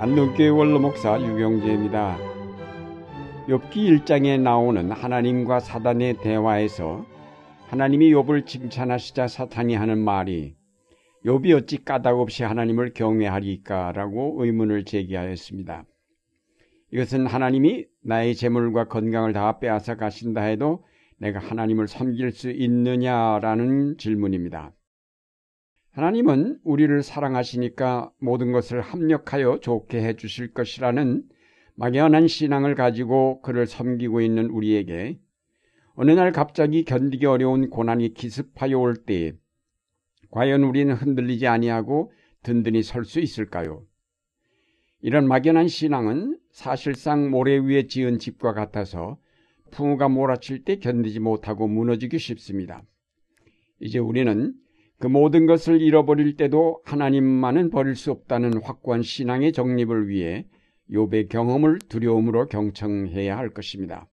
안동교회 원로목사 유경재입니다. 욥기 1장에 나오는 하나님과 사단의 대화에서 하나님이 욥을 칭찬하시자 사탄이 하는 말이 욥이 어찌 까닭없이 하나님을 경외하리까라고 의문을 제기하였습니다. 이것은 하나님이 나의 재물과 건강을 다 빼앗아 가신다 해도 내가 하나님을 섬길 수 있느냐라는 질문입니다. 하나님은 우리를 사랑하시니까 모든 것을 합력하여 좋게 해 주실 것이라는 막연한 신앙을 가지고 그를 섬기고 있는 우리에게 어느 날 갑자기 견디기 어려운 고난이 기습하여 올 때에 과연 우리는 흔들리지 아니하고 든든히 설 수 있을까요? 이런 막연한 신앙은 사실상 모래 위에 지은 집과 같아서 풍우가 몰아칠 때 견디지 못하고 무너지기 쉽습니다. 이제 우리는 그 모든 것을 잃어버릴 때도 하나님만은 버릴 수 없다는 확고한 신앙의 정립을 위해 욥의 경험을 두려움으로 경청해야 할 것입니다.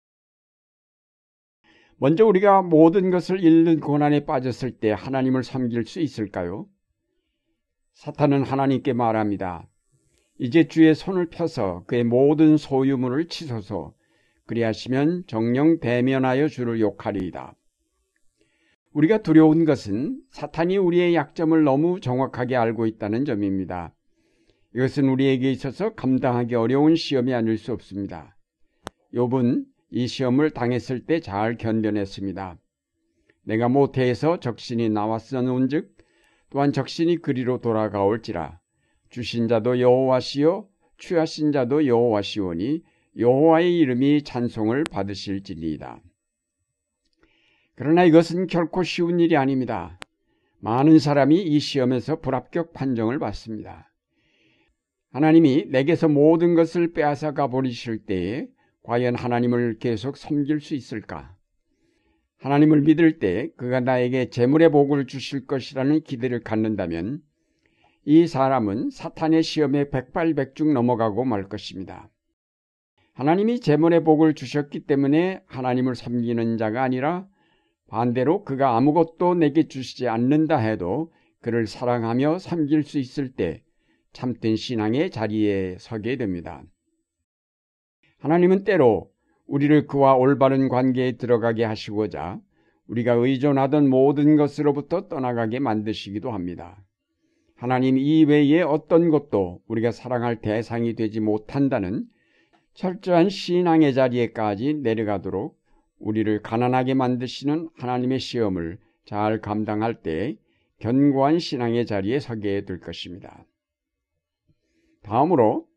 먼저 우리가 모든 것을 잃는 고난에 빠졌을 때 하나님을 섬길 수 있을까요? 사탄은 하나님께 말합니다. 이제 주의 손을 펴서 그의 모든 소유물을 치소서 그리하시면 정령 대면하여 주를 욕하리이다. 우리가 두려운 것은 사탄이 우리의 약점을 너무 정확하게 알고 있다는 점입니다. 이것은 우리에게 있어서 감당하기 어려운 시험이 아닐 수 없습니다. 욥은 이 시험을 당했을 때 잘 견뎌냈습니다. 내가 모태에서 적신이 나왔었는즉 또한 적신이 그리로 돌아가올지라 주신 자도 여호와시요 취하신 자도 여호와시오니 여호와의 이름이 찬송을 받으실지니이다. 그러나 이것은 결코 쉬운 일이 아닙니다. 많은 사람이 이 시험에서 불합격 판정을 받습니다. 하나님이 내게서 모든 것을 빼앗아 가 버리실 때에 과연 하나님을 계속 섬길 수 있을까? 하나님을 믿을 때 그가 나에게 재물의 복을 주실 것이라는 기대를 갖는다면 이 사람은 사탄의 시험에 백발백중 넘어가고 말 것입니다. 하나님이 재물의 복을 주셨기 때문에 하나님을 섬기는 자가 아니라 반대로 그가 아무것도 내게 주시지 않는다 해도 그를 사랑하며 섬길 수 있을 때 참된 신앙의 자리에 서게 됩니다. 하나님은 때로 우리를 그와 올바른 관계에 들어가게 하시고자 우리가 의존하던 모든 것으로부터 떠나가게 만드시기도 합니다. 하나님 이외에 어떤 것도 우리가 사랑할 대상이 되지 못한다는 철저한 신앙의 자리에까지 내려가도록 우리를 가난하게 만드시는 하나님의 시험을 잘 감당할 때 견고한 신앙의 자리에 서게 될 것입니다. 다음으로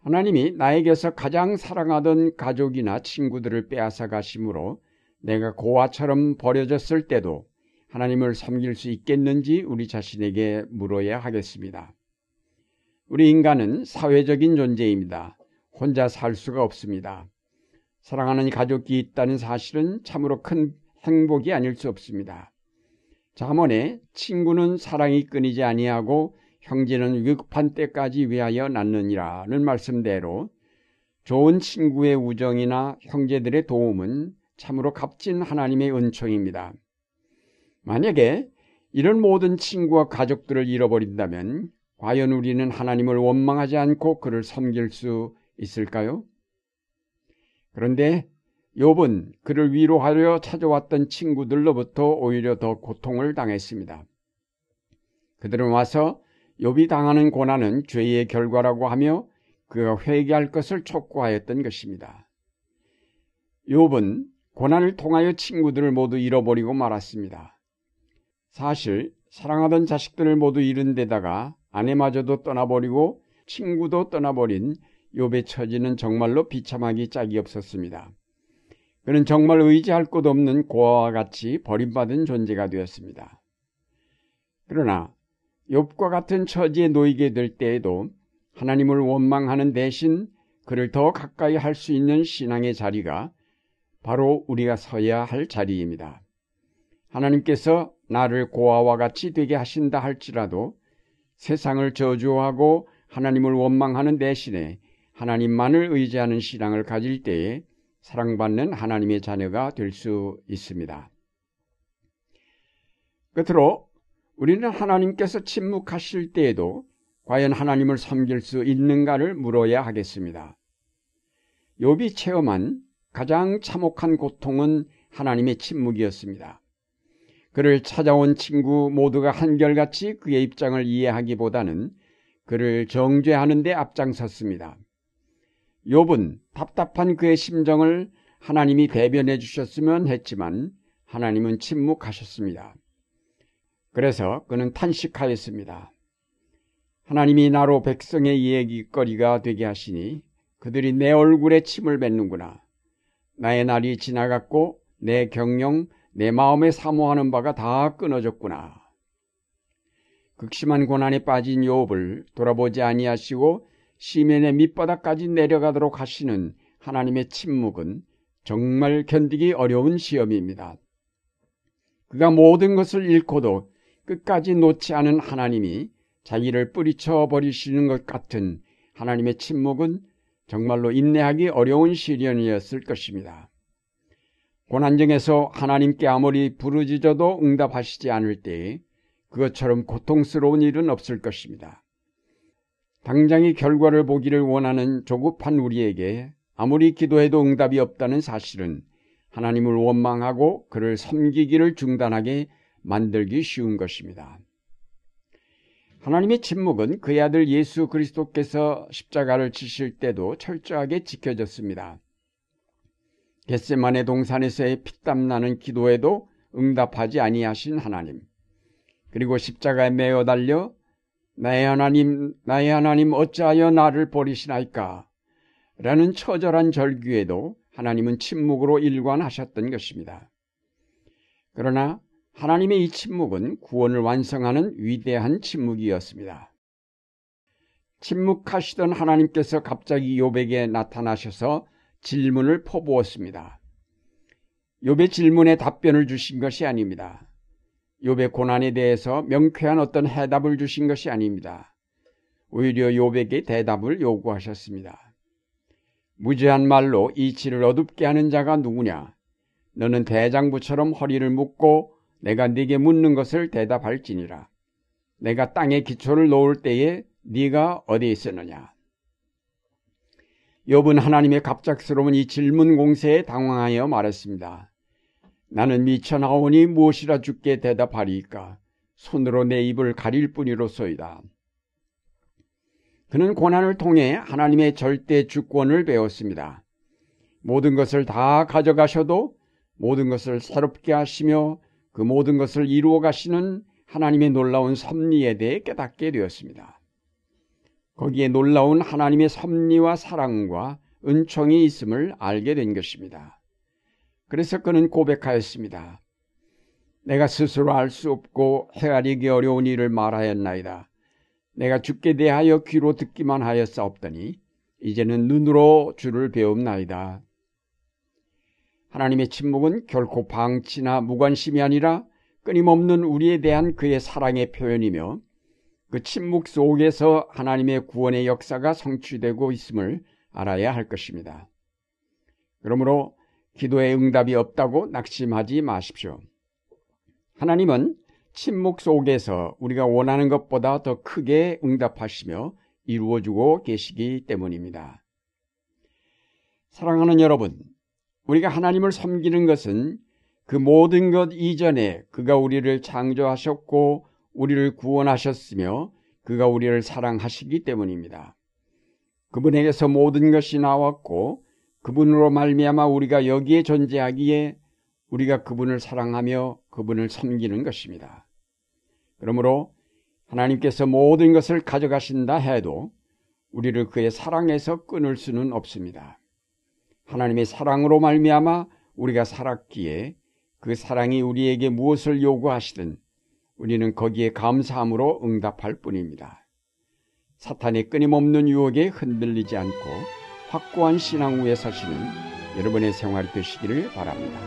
하나님이 나에게서 가장 사랑하던 가족이나 친구들을 빼앗아 가심으로 내가 고아처럼 버려졌을 때도 하나님을 섬길 수 있겠는지 우리 자신에게 물어야 하겠습니다. 우리 인간은 사회적인 존재입니다. 혼자 살 수가 없습니다. 사랑하는 가족이 있다는 사실은 참으로 큰 행복이 아닐 수 없습니다. 자문에 친구는 사랑이 끊이지 아니하고 형제는 위급한 때까지 위하여 낳느니라는 말씀대로 좋은 친구의 우정이나 형제들의 도움은 참으로 값진 하나님의 은총입니다. 만약에 이런 모든 친구와 가족들을 잃어버린다면 과연 우리는 하나님을 원망하지 않고 그를 섬길 수 있을까요? 그런데 욥은 그를 위로하려 찾아왔던 친구들로부터 오히려 더 고통을 당했습니다. 그들은 와서 욥이 당하는 고난은 죄의 결과라고 하며 그가 회개할 것을 촉구하였던 것입니다. 욥은 고난을 통하여 친구들을 모두 잃어버리고 말았습니다. 사실 사랑하던 자식들을 모두 잃은 데다가 아내마저도 떠나버리고 친구도 떠나버린 욥의 처지는 정말로 비참하기 짝이 없었습니다. 그는 정말 의지할 곳 없는 고아와 같이 버림받은 존재가 되었습니다. 그러나 욥과 같은 처지에 놓이게 될 때에도 하나님을 원망하는 대신 그를 더 가까이 할 수 있는 신앙의 자리가 바로 우리가 서야 할 자리입니다. 하나님께서 나를 고아와 같이 되게 하신다 할지라도 세상을 저주하고 하나님을 원망하는 대신에 하나님만을 의지하는 신앙을 가질 때에 사랑받는 하나님의 자녀가 될 수 있습니다. 끝으로 우리는 하나님께서 침묵하실 때에도 과연 하나님을 섬길 수 있는가를 물어야 하겠습니다. 욥이 체험한 가장 참혹한 고통은 하나님의 침묵이었습니다. 그를 찾아온 친구 모두가 한결같이 그의 입장을 이해하기보다는 그를 정죄하는 데 앞장섰습니다. 욥은 답답한 그의 심정을 하나님이 대변해 주셨으면 했지만 하나님은 침묵하셨습니다. 그래서 그는 탄식하였습니다. 하나님이 나로 백성의 이야기거리가 되게 하시니 그들이 내 얼굴에 침을 뱉는구나. 나의 날이 지나갔고 내 경영, 내 마음에 사모하는 바가 다 끊어졌구나. 극심한 고난에 빠진 욥을 돌아보지 아니하시고 시면의 밑바닥까지 내려가도록 하시는 하나님의 침묵은 정말 견디기 어려운 시험입니다. 그가 모든 것을 잃고도 끝까지 놓지 않은 하나님이 자기를 뿌리쳐 버리시는 것 같은 하나님의 침묵은 정말로 인내하기 어려운 시련이었을 것입니다. 고난중에서 하나님께 아무리 부르짖어도 응답하시지 않을 때에 그것처럼 고통스러운 일은 없을 것입니다. 당장의 결과를 보기를 원하는 조급한 우리에게 아무리 기도해도 응답이 없다는 사실은 하나님을 원망하고 그를 섬기기를 중단하게 만들기 쉬운 것입니다. 하나님의 침묵은 그의 아들 예수 그리스도께서 십자가를 지실 때도 철저하게 지켜졌습니다. 겟세만의 동산에서의 피땀 나는 기도에도 응답하지 아니하신 하나님. 그리고 십자가에 매어 달려 나의 하나님, 나의 하나님 어찌하여 나를 버리시나이까? 라는 처절한 절규에도 하나님은 침묵으로 일관하셨던 것입니다. 그러나 하나님의 이 침묵은 구원을 완성하는 위대한 침묵이었습니다. 침묵하시던 하나님께서 갑자기 욥에게 나타나셔서 질문을 퍼부었습니다. 욥의 질문에 답변을 주신 것이 아닙니다. 욥의 고난에 대해서 명쾌한 어떤 해답을 주신 것이 아닙니다. 오히려 욥에게 대답을 요구하셨습니다. 무죄한 말로 이치를 어둡게 하는 자가 누구냐? 너는 대장부처럼 허리를 묶고 내가 네게 묻는 것을 대답할지니라. 내가 땅에 기초를 놓을 때에 네가 어디에 있었느냐? 욥은 하나님의 갑작스러운 이 질문 공세에 당황하여 말했습니다. 나는 미쳐나오니 무엇이라 죽게 대답하리까? 손으로 내 입을 가릴 뿐이로소이다. 그는 고난을 통해 하나님의 절대 주권을 배웠습니다. 모든 것을 다 가져가셔도 모든 것을 새롭게 하시며 그 모든 것을 이루어 가시는 하나님의 놀라운 섭리에 대해 깨닫게 되었습니다. 거기에 놀라운 하나님의 섭리와 사랑과 은총이 있음을 알게 된 것입니다. 그래서 그는 고백하였습니다. 내가 스스로 알 수 없고 헤아리기 어려운 일을 말하였나이다. 내가 죽게 대하여 귀로 듣기만 하였사옵더니 이제는 눈으로 주를 배움나이다. 하나님의 침묵은 결코 방치나 무관심이 아니라 끊임없는 우리에 대한 그의 사랑의 표현이며 그 침묵 속에서 하나님의 구원의 역사가 성취되고 있음을 알아야 할 것입니다. 그러므로 기도의 응답이 없다고 낙심하지 마십시오. 하나님은 침묵 속에서 우리가 원하는 것보다 더 크게 응답하시며 이루어주고 계시기 때문입니다. 사랑하는 여러분, 우리가 하나님을 섬기는 것은 그 모든 것 이전에 그가 우리를 창조하셨고 우리를 구원하셨으며 그가 우리를 사랑하시기 때문입니다. 그분에게서 모든 것이 나왔고 그분으로 말미암아 우리가 여기에 존재하기에 우리가 그분을 사랑하며 그분을 섬기는 것입니다. 그러므로 하나님께서 모든 것을 가져가신다 해도 우리를 그의 사랑에서 끊을 수는 없습니다. 하나님의 사랑으로 말미암아 우리가 살았기에 그 사랑이 우리에게 무엇을 요구하시든 우리는 거기에 감사함으로 응답할 뿐입니다. 사탄의 끊임없는 유혹에 흔들리지 않고 확고한 신앙 위에 서시는 여러분의 생활이 되시기를 바랍니다.